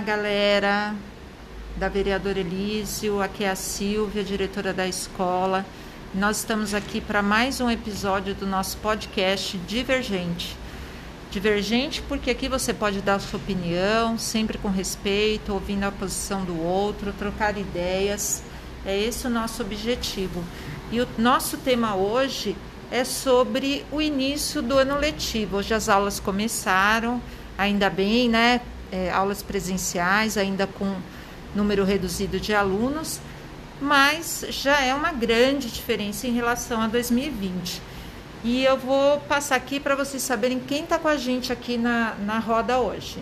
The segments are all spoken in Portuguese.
Olá, galera da vereadora Elísio, aqui é a Silvia, diretora da escola. Nós estamos aqui para mais um episódio do nosso podcast Divergente. Divergente porque aqui você pode dar sua opinião, sempre com respeito, ouvindo a posição do outro, trocar ideias. É esse o nosso objetivo. E o nosso tema hoje é sobre o início do ano letivo. Hoje as aulas começaram, ainda bem, né? É, aulas presenciais, ainda com número reduzido de alunos, mas já é uma grande diferença em relação a 2020. E eu vou passar aqui para vocês saberem quem está com a gente aqui na, na roda hoje.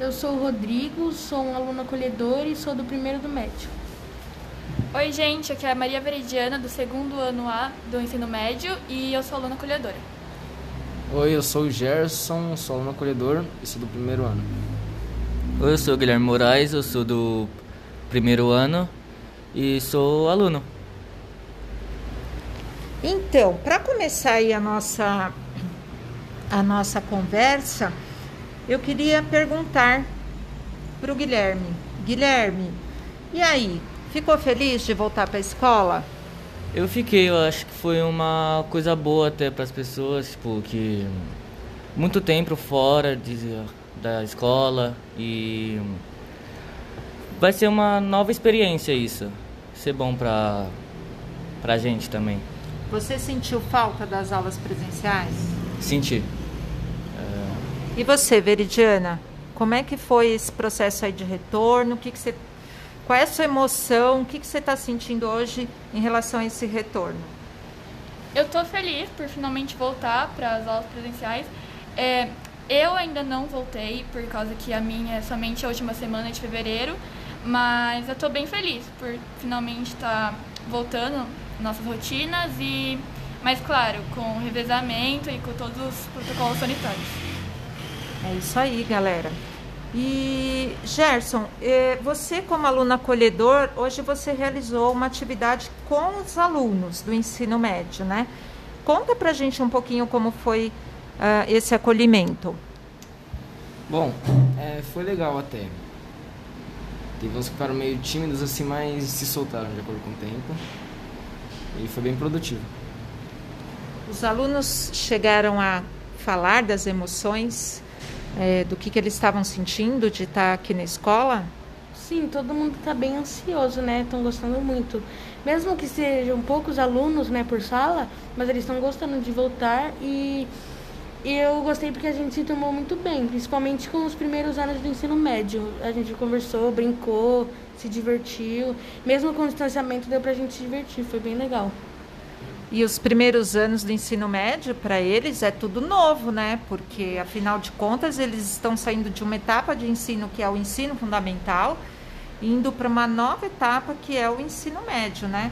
Eu sou o Rodrigo, sou um aluno acolhedor e sou do primeiro do médio. Oi, gente, aqui é a Maria Veridiana, do segundo ano A do ensino médio e eu sou aluna acolhedora. Oi, eu sou o Gerson, sou aluno acolhedor e sou do primeiro ano. Eu sou o Guilherme Moraes, eu sou do primeiro ano e sou aluno. Então, para começar aí a nossa, a nossa conversa, eu queria perguntar para o Guilherme. Guilherme, e aí? Ficou feliz de voltar para a escola? Eu fiquei, eu acho que foi uma coisa boa até para as pessoas, tipo, que muito tempo fora de, da escola e vai ser uma nova experiência isso. Ser bom para pra gente também. Você sentiu falta das aulas presenciais? Senti. E você, Veridiana? Como é que foi esse processo aí de retorno? O que, que você, qual é a sua emoção? O que, que você está sentindo hoje em relação a esse retorno? Eu estou feliz por finalmente voltar para as aulas presenciais. É, eu ainda não voltei, por causa que a minha é somente a última semana de fevereiro, mas eu estou bem feliz por finalmente estar tá voltando nossas rotinas e, mas claro, com revezamento e com todos os protocolos sanitários. É isso aí, galera. E Gerson, eh, você como aluno acolhedor, hoje você realizou uma atividade com os alunos do ensino médio, né? Conta pra gente um pouquinho como foi uh, esse acolhimento. Bom, é, foi legal até. Teve uns que ficaram meio tímidos assim, mas se soltaram de acordo com o tempo. E foi bem produtivo. Os alunos chegaram a falar das emoções, é, do que, que eles estavam sentindo de estar aqui na escola? Sim, todo mundo está bem ansioso, né? Estão gostando muito. Mesmo que sejam poucos alunos, né, por sala, mas eles estão gostando de voltar e e eu gostei porque a gente se tomou muito bem, principalmente com os primeiros anos do ensino médio. A gente conversou, brincou, se divertiu. Mesmo com o distanciamento, deu pra gente se divertir, foi bem legal. E os primeiros anos do ensino médio, para eles, é tudo novo, né? Porque, afinal de contas, eles estão saindo de uma etapa de ensino que é o ensino fundamental, indo para uma nova etapa que é o ensino médio, né?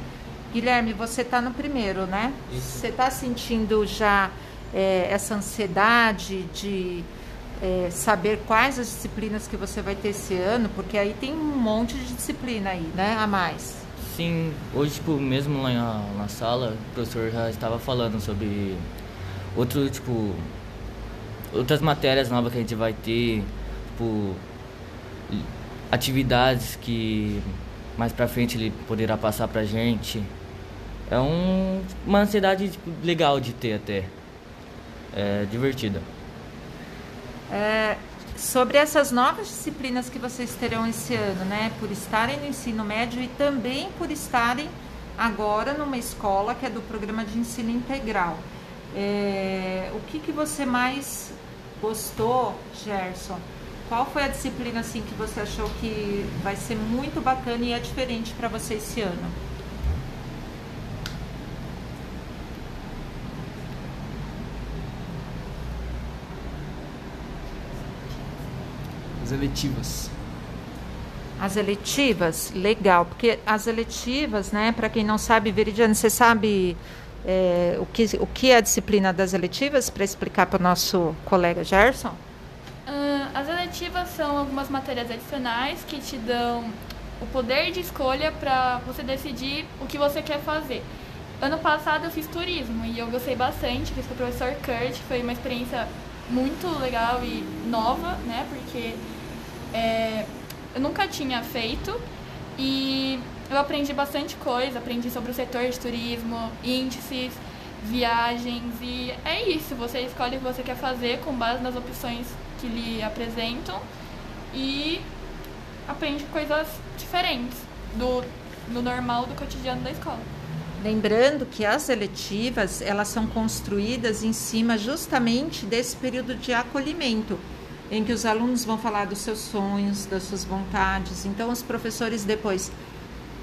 Guilherme, você está no primeiro, né? Isso. Você está sentindo já é, essa ansiedade de é, saber quais as disciplinas que você vai ter esse ano, porque aí tem um monte de disciplina aí, né, a mais. Sim, hoje, tipo, mesmo lá na, na sala, o professor já estava falando sobre outro, tipo, outras matérias novas que a gente vai ter, tipo, atividades que mais pra frente ele poderá passar pra gente. É um, uma ansiedade tipo, legal de ter até é, divertida. É, sobre essas novas disciplinas que vocês terão esse ano, né? Por estarem no ensino médio e também por estarem agora numa escola que é do programa de ensino integral. É, o que, que você mais gostou, Gerson? Qual foi a disciplina assim que você achou que vai ser muito bacana e é diferente para você esse ano? As eletivas. As eletivas, legal, porque as eletivas, né, para quem não sabe, Veridiano, você sabe é, o, que, o que é a disciplina das eletivas, para explicar para o nosso colega Gerson? Uh, as eletivas são algumas matérias adicionais que te dão o poder de escolha para você decidir o que você quer fazer. Ano passado eu fiz turismo e eu gostei bastante, fiz com o professor Kurt, foi uma experiência muito legal e nova, né? Porque é, eu nunca tinha feito e eu aprendi bastante coisa, aprendi sobre o setor de turismo, índices, viagens e é isso, você escolhe o que você quer fazer com base nas opções que lhe apresentam e aprende coisas diferentes do, do normal do cotidiano da escola. Lembrando que as eletivas, elas são construídas em cima justamente desse período de acolhimento, em que os alunos vão falar dos seus sonhos, das suas vontades. Então os professores depois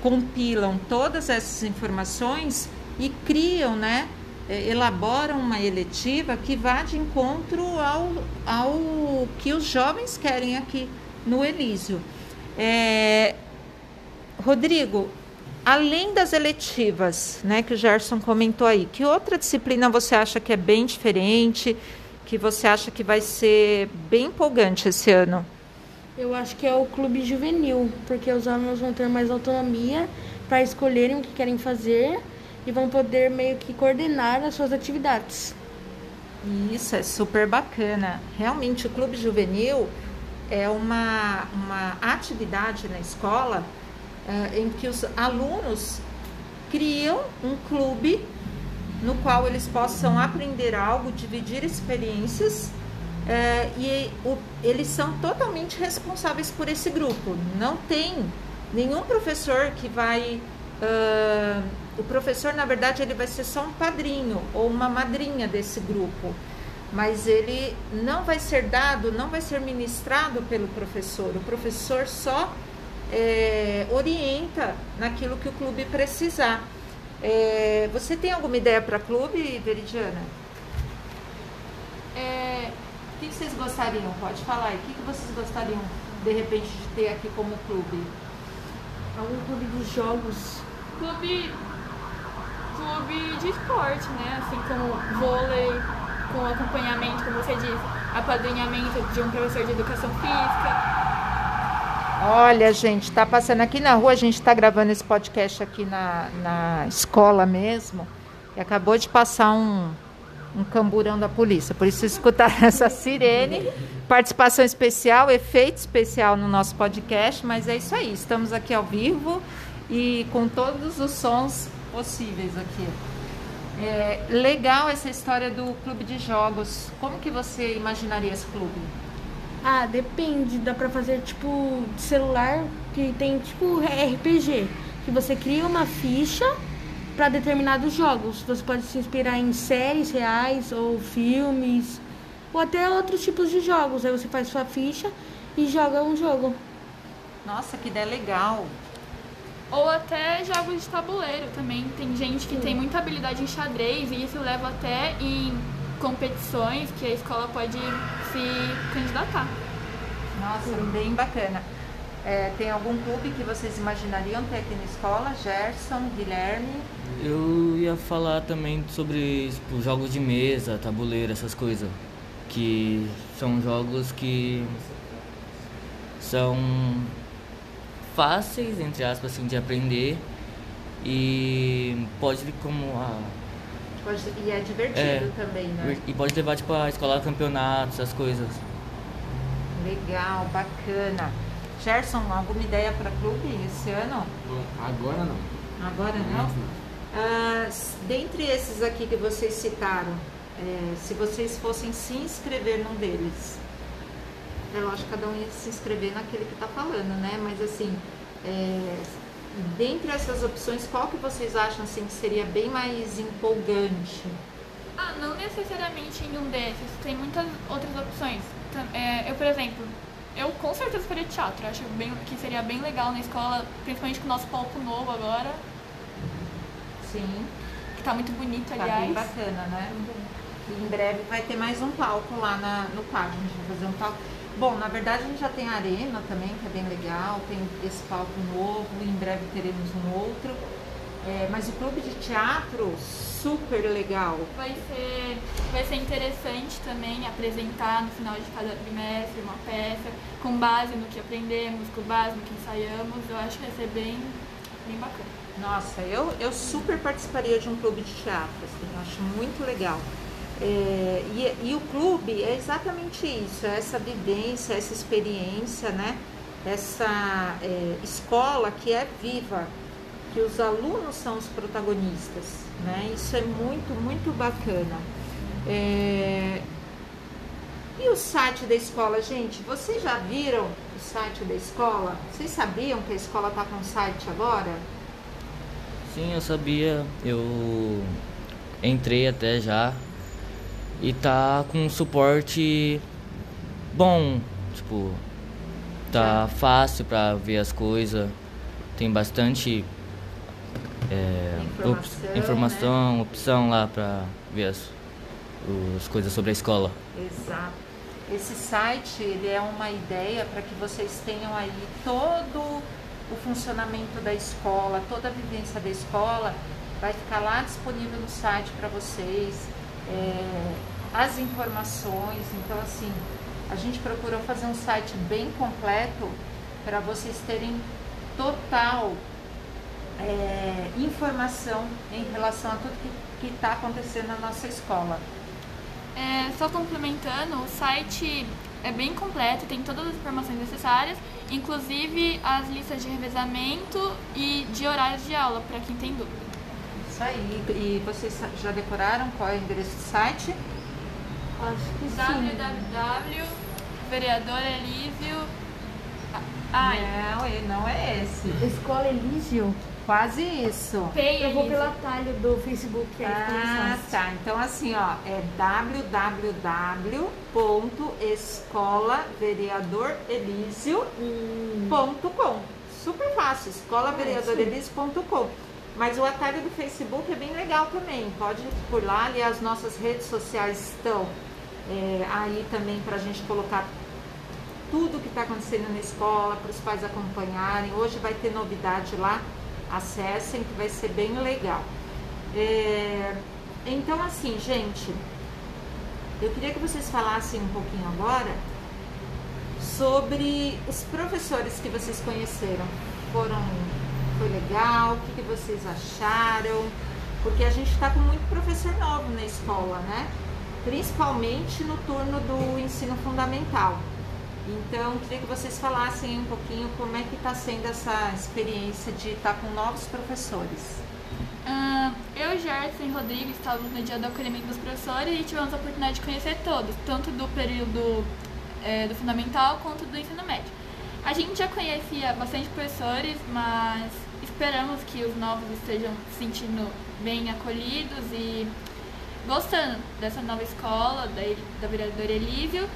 compilam todas essas informações e criam, né, eh, elaboram uma eletiva que vá de encontro ao, ao que os jovens querem aqui no Elísio. É, Rodrigo, além das eletivas, né, que o Gerson comentou aí, que outra disciplina você acha que é bem diferente, que você acha que vai ser bem empolgante esse ano? Eu acho que é o clube juvenil, porque os alunos vão ter mais autonomia para escolherem o que querem fazer e vão poder meio que coordenar as suas atividades. Isso é super bacana. Realmente o clube juvenil é uma, uma atividade na escola uh, em que os alunos criam um clube qual eles possam aprender algo, dividir experiências uh, e o, eles são totalmente responsáveis por esse grupo. Não tem nenhum professor que vai. Uh, o professor, na verdade, ele vai ser só um padrinho ou uma madrinha desse grupo mas ele não vai ser dado, não vai ser ministrado pelo professor. O professor só é, orienta naquilo que o clube precisar. É, você tem alguma ideia para clube, Veridiana? É, o que vocês gostariam? Pode falar aí. O que vocês gostariam, de repente, de ter aqui como clube? Algum clube de jogos? Clube, clube de esporte, né? Assim como vôlei, com acompanhamento, como você disse, apadrinhamento de um professor de educação física. Olha, gente, tá passando aqui na rua, a gente está gravando esse podcast aqui na, na escola mesmo, e acabou de passar um, um camburão da polícia. Por isso escutar essa sirene, participação especial, efeito especial no nosso podcast, mas é isso aí, estamos aqui ao vivo e com todos os sons possíveis aqui. É, legal essa história do clube de jogos. Como que você imaginaria esse clube? Ah, depende. Dá pra fazer tipo de celular que tem tipo RPG. Que você cria uma ficha para determinados jogos. Você pode se inspirar em séries reais ou filmes ou até outros tipos de jogos. Aí você faz sua ficha e joga um jogo. Nossa, que ideia legal. Ou até jogos de tabuleiro também. Tem gente que Sim. tem muita habilidade em xadrez e isso leva até em competições que a escola pode se candidatar. Nossa, bem bacana. É, tem algum clube que vocês imaginariam ter aqui na escola? Gerson, Guilherme? Eu ia falar também sobre tipo, jogos de mesa, tabuleiro, essas coisas. Que são jogos que são fáceis, entre aspas, assim, de aprender e pode como a pode, e é divertido é, também, né? E pode levar tipo a escola campeonatos, essas coisas. Legal, bacana. Gerson, alguma ideia para clube esse ano? Bom, agora não. Agora não? não. Ah, dentre esses aqui que vocês citaram, é, se vocês fossem se inscrever num deles, é lógico que cada um ia se inscrever naquele que está falando, né? Mas assim, é, dentre essas opções, qual que vocês acham assim, que seria bem mais empolgante? Ah, não necessariamente em um desses, tem muitas outras opções. É, eu, por exemplo, eu com certeza faria teatro, acho bem, que seria bem legal na escola, principalmente com o nosso palco novo agora. Sim. Que tá muito bonito, tá aliás. bem bacana, né? Uhum. em breve vai ter mais um palco lá na, no parque, a gente vai fazer um palco. Bom, na verdade a gente já tem a arena também, que é bem legal, tem esse palco novo, em breve teremos um outro. É, mas o clube de teatro, super legal. Vai ser, vai ser interessante também apresentar no final de cada trimestre uma peça com base no que aprendemos, com base no que ensaiamos. Eu acho que vai ser bem, bem bacana. Nossa, eu, eu super participaria de um clube de teatro, assim, eu acho muito legal. É, e, e, o clube é exatamente isso, é essa vivência, essa experiência, né? essa é, escola que é viva, que os alunos são os protagonistas, né? Isso é muito, muito bacana. É... E o site da escola, gente? Vocês já viram o site da escola? Vocês sabiam que a escola está com site agora? Sim, eu sabia. Eu entrei até já e tá com suporte bom, tipo, tá fácil para ver as coisas. Tem bastante é, Informação, op- informação opção lá para ver as, as coisas sobre a escola. Exato. Esse site ele é uma ideia para que vocês tenham aí todo o funcionamento da escola, toda a vivência da escola vai ficar lá disponível no site para vocês, é, as informações. Então assim, a gente procurou fazer um site bem completo para vocês terem total é, informação em relação a tudo que está acontecendo na nossa escola. É, só complementando, o site é bem completo, tem todas as informações necessárias, inclusive as listas de revezamento e de horários de aula, para quem tem dúvida. Isso aí. E vocês já decoraram qual é o endereço do site? Acho que sim. www vereador Elívio Ai, Não, não é esse. Escola Elísio. Quase isso. Pei Eu vou Elívio. pelo atalho do Facebook. aí Ah, tá. Então assim, ó, é www.escolavereadorelísio.com. Super fácil, escolavereadorelísio.com. Mas o atalho do Facebook é bem legal também. Pode ir por lá, ali as nossas redes sociais estão é, aí também para a gente colocar tudo que está acontecendo na escola, para os pais acompanharem. Hoje vai ter novidade lá, acessem que vai ser bem legal. É, então, assim, gente, eu queria que vocês falassem um pouquinho agora sobre os professores que vocês conheceram. Foram, foi legal? O que, que vocês acharam? Porque a gente está com muito professor novo na escola, né? Principalmente no turno do ensino fundamental. Então, queria que vocês falassem um pouquinho como é que está sendo essa experiência de estar com novos professores. Ah, eu, Gerson e Rodrigo estávamos no dia do acolhimento dos professores e tivemos a oportunidade de conhecer todos, tanto do período eh, do fundamental quanto do ensino médio. A gente já conhecia bastante professores, mas esperamos que os novos estejam se sentindo bem acolhidos e gostando dessa nova escola, da, da vereadora Elívio.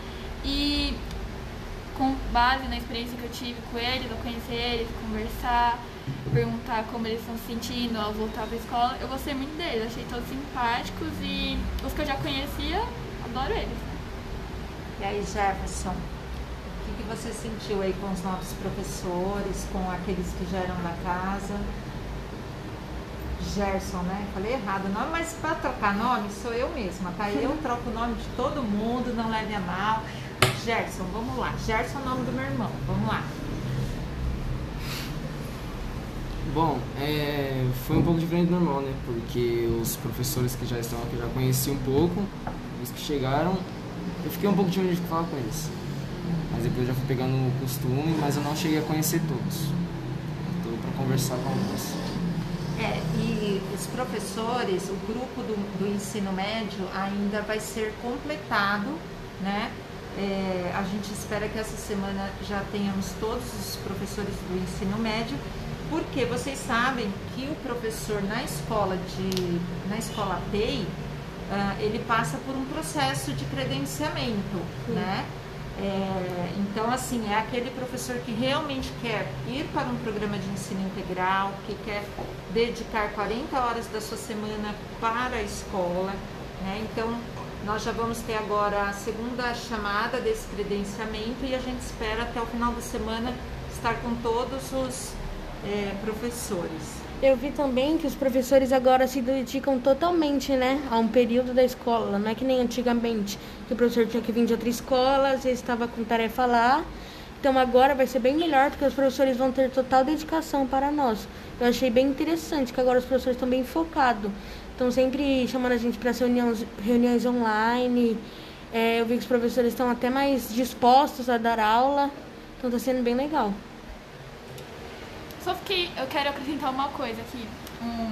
E com base na experiência que eu tive com eles, ao conhecer eles, conversar, perguntar como eles estão se sentindo ao voltar para a escola, eu gostei muito deles, achei todos simpáticos e os que eu já conhecia, adoro eles. E aí, Jefferson, o que, que você sentiu aí com os novos professores, com aqueles que já eram da casa? Gerson, né? Falei errado o nome, mas para trocar nome sou eu mesma, tá? Eu troco o nome de todo mundo, não leve a mal. Gerson, vamos lá. Gerson é o nome do meu irmão, vamos lá. Bom, é, foi um pouco diferente do normal, né? Porque os professores que já estão aqui eu já conheci um pouco, os que chegaram, eu fiquei um pouco tímido de falar com eles. Mas depois eu já fui pegando o costume, mas eu não cheguei a conhecer todos. Estou para conversar com alguns. É, e os professores, o grupo do, do ensino médio ainda vai ser completado, né? É, a gente espera que essa semana já tenhamos todos os professores do ensino médio, porque vocês sabem que o professor na escola de na escola PEI, ah, ele passa por um processo de credenciamento, né? É, então, assim, é aquele professor que realmente quer ir para um programa de ensino integral, que quer dedicar 40 horas da sua semana para a escola, né? Então, nós já vamos ter agora a segunda chamada desse credenciamento e a gente espera até o final da semana estar com todos os é, professores. Eu vi também que os professores agora se dedicam totalmente, né, a um período da escola. Não é que nem antigamente, que o professor tinha que vir de outra escola, às vezes estava com tarefa lá. Então agora vai ser bem melhor, porque os professores vão ter total dedicação para nós. Eu achei bem interessante que agora os professores estão bem focados. Estão sempre chamando a gente para reuniões, reuniões online. É, eu vi que os professores estão até mais dispostos a dar aula. Então tá sendo bem legal. Só fiquei, eu quero acrescentar uma coisa aqui, um,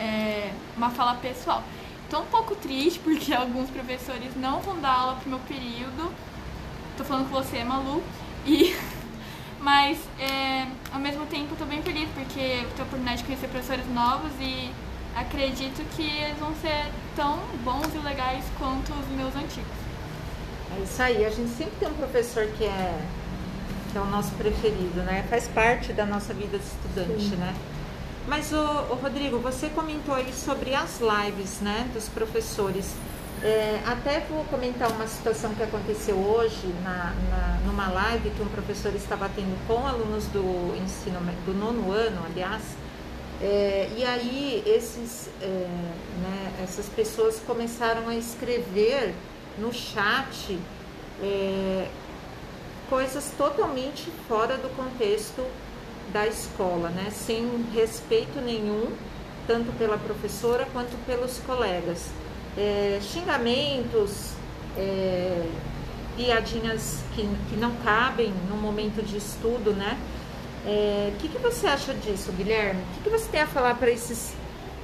é, uma fala pessoal. Tô um pouco triste porque alguns professores não vão dar aula pro meu período. Tô falando com você, Malu. E, mas, é, ao mesmo tempo, tô bem feliz porque eu tenho a oportunidade de conhecer professores novos e acredito que eles vão ser tão bons e legais quanto os meus antigos. É isso aí, a gente sempre tem um professor que é, que é o nosso preferido, né? Faz parte da nossa vida de estudante, Sim. né? Mas, o, o, Rodrigo, você comentou aí sobre as lives, né, dos professores. É, até vou comentar uma situação que aconteceu hoje na, na, numa live que um professor estava tendo com alunos do ensino do nono ano, aliás, é, e aí esses, é, né, essas pessoas começaram a escrever no chat é, coisas totalmente fora do contexto da escola, né, sem respeito nenhum, tanto pela professora quanto pelos colegas. É, xingamentos, é, piadinhas que, que não cabem no momento de estudo, né? O é, que, que você acha disso, Guilherme? O que, que você tem a falar para esses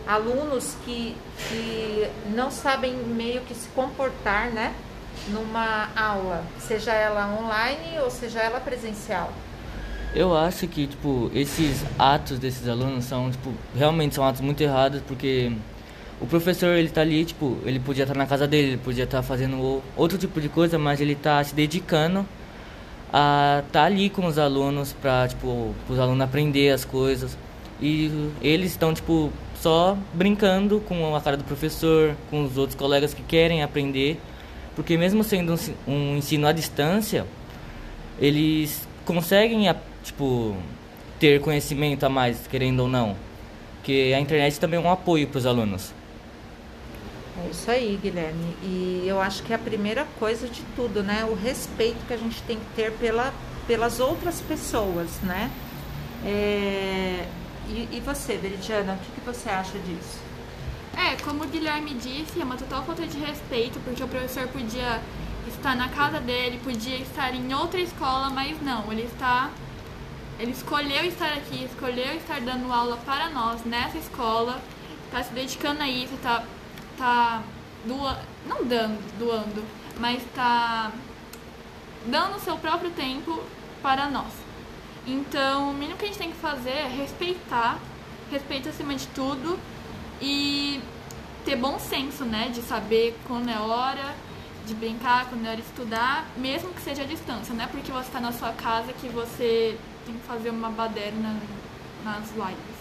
alunos que, que não sabem meio que se comportar, né? Numa aula, seja ela online ou seja ela presencial? Eu acho que, tipo, esses atos desses alunos são, tipo, realmente são atos muito errados, porque o professor, ele tá ali, tipo, ele podia estar tá na casa dele, ele podia estar tá fazendo outro tipo de coisa, mas ele tá se dedicando a estar tá ali com os alunos para tipo os alunos aprender as coisas e eles estão tipo só brincando com a cara do professor com os outros colegas que querem aprender porque mesmo sendo um, um ensino à distância eles conseguem tipo ter conhecimento a mais querendo ou não que a internet também é um apoio para os alunos é isso aí, Guilherme. E eu acho que é a primeira coisa de tudo, né? O respeito que a gente tem que ter pela, pelas outras pessoas, né? É... E, e, você, Veridiana, o que, que você acha disso? É, como o Guilherme disse, é uma total falta de respeito, porque o professor podia estar na casa dele, podia estar em outra escola, mas não, ele está. Ele escolheu estar aqui, escolheu estar dando aula para nós nessa escola, está se dedicando a isso, está tá doando, não dando, doando, mas tá dando o seu próprio tempo para nós. Então, o mínimo que a gente tem que fazer é respeitar, respeito acima de tudo e ter bom senso, né, de saber quando é hora de brincar, quando é hora de estudar, mesmo que seja à distância, não é porque você está na sua casa que você tem que fazer uma baderna nas lives.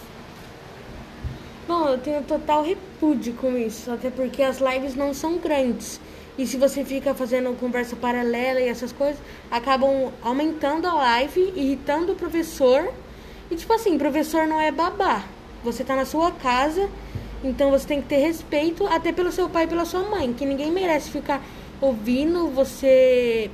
Bom, eu tenho total repúdio com isso, até porque as lives não são grandes. E se você fica fazendo conversa paralela e essas coisas, acabam aumentando a live, irritando o professor. E tipo assim, professor não é babá. Você tá na sua casa, então você tem que ter respeito até pelo seu pai e pela sua mãe, que ninguém merece ficar ouvindo você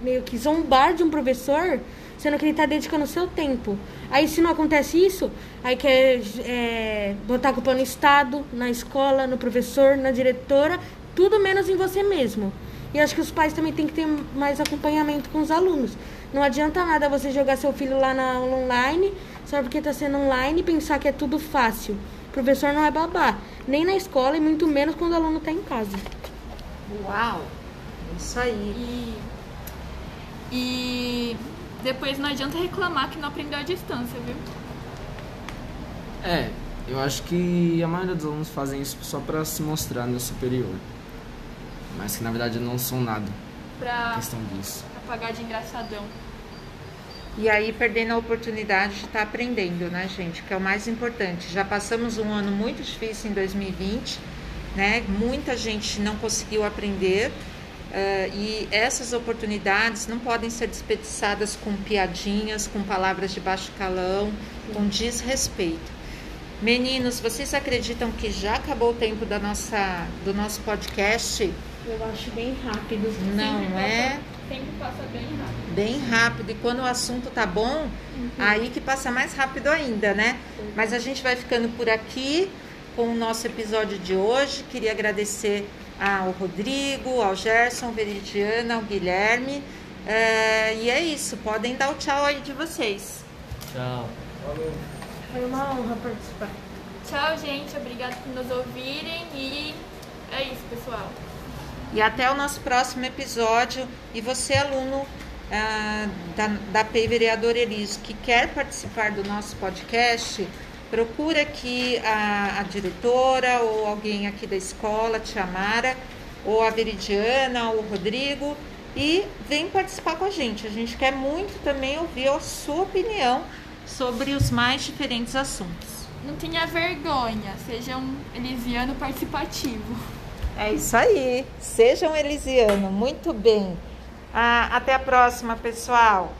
meio que zombar de um professor sendo que ele está dedicando o seu tempo. Aí, se não acontece isso, aí quer é, botar a culpa no Estado, na escola, no professor, na diretora, tudo menos em você mesmo. E acho que os pais também têm que ter mais acompanhamento com os alunos. Não adianta nada você jogar seu filho lá na online, só porque está sendo online e pensar que é tudo fácil. O professor não é babá, nem na escola e muito menos quando o aluno está em casa. Uau! Isso aí. E, e depois não adianta reclamar que não aprendeu à distância, viu? É, eu acho que a maioria dos alunos fazem isso só para se mostrar no superior. Mas que na verdade não são nada. Pra questão disso. Pra pagar de engraçadão. E aí perdendo a oportunidade de estar tá aprendendo, né, gente? Que é o mais importante. Já passamos um ano muito difícil em 2020, né? Muita gente não conseguiu aprender Uh, e essas oportunidades não podem ser desperdiçadas com piadinhas, com palavras de baixo calão, com desrespeito. Meninos, vocês acreditam que já acabou o tempo da nossa, do nosso podcast? Eu acho bem rápido. Não é? O tempo passa bem rápido. Bem rápido. E quando o assunto tá bom, uhum. aí que passa mais rápido ainda, né? Uhum. Mas a gente vai ficando por aqui com o nosso episódio de hoje. Queria agradecer ao Rodrigo, ao Gerson, Veridiana, ao Guilherme. É, e é isso, podem dar o tchau aí de vocês. Tchau. Foi uma honra participar. Tchau, gente. Obrigada por nos ouvirem e é isso, pessoal. E até o nosso próximo episódio. E você, aluno ah, da, da PEI Vereador Eliso, que quer participar do nosso podcast, procura aqui a, a diretora ou alguém aqui da escola, Tia Mara, ou a Veridiana, ou o Rodrigo, e vem participar com a gente. A gente quer muito também ouvir a sua opinião sobre os mais diferentes assuntos. Não tenha vergonha, seja um elisiano participativo. É isso aí. Seja um elisiano. Muito bem. Ah, até a próxima, pessoal.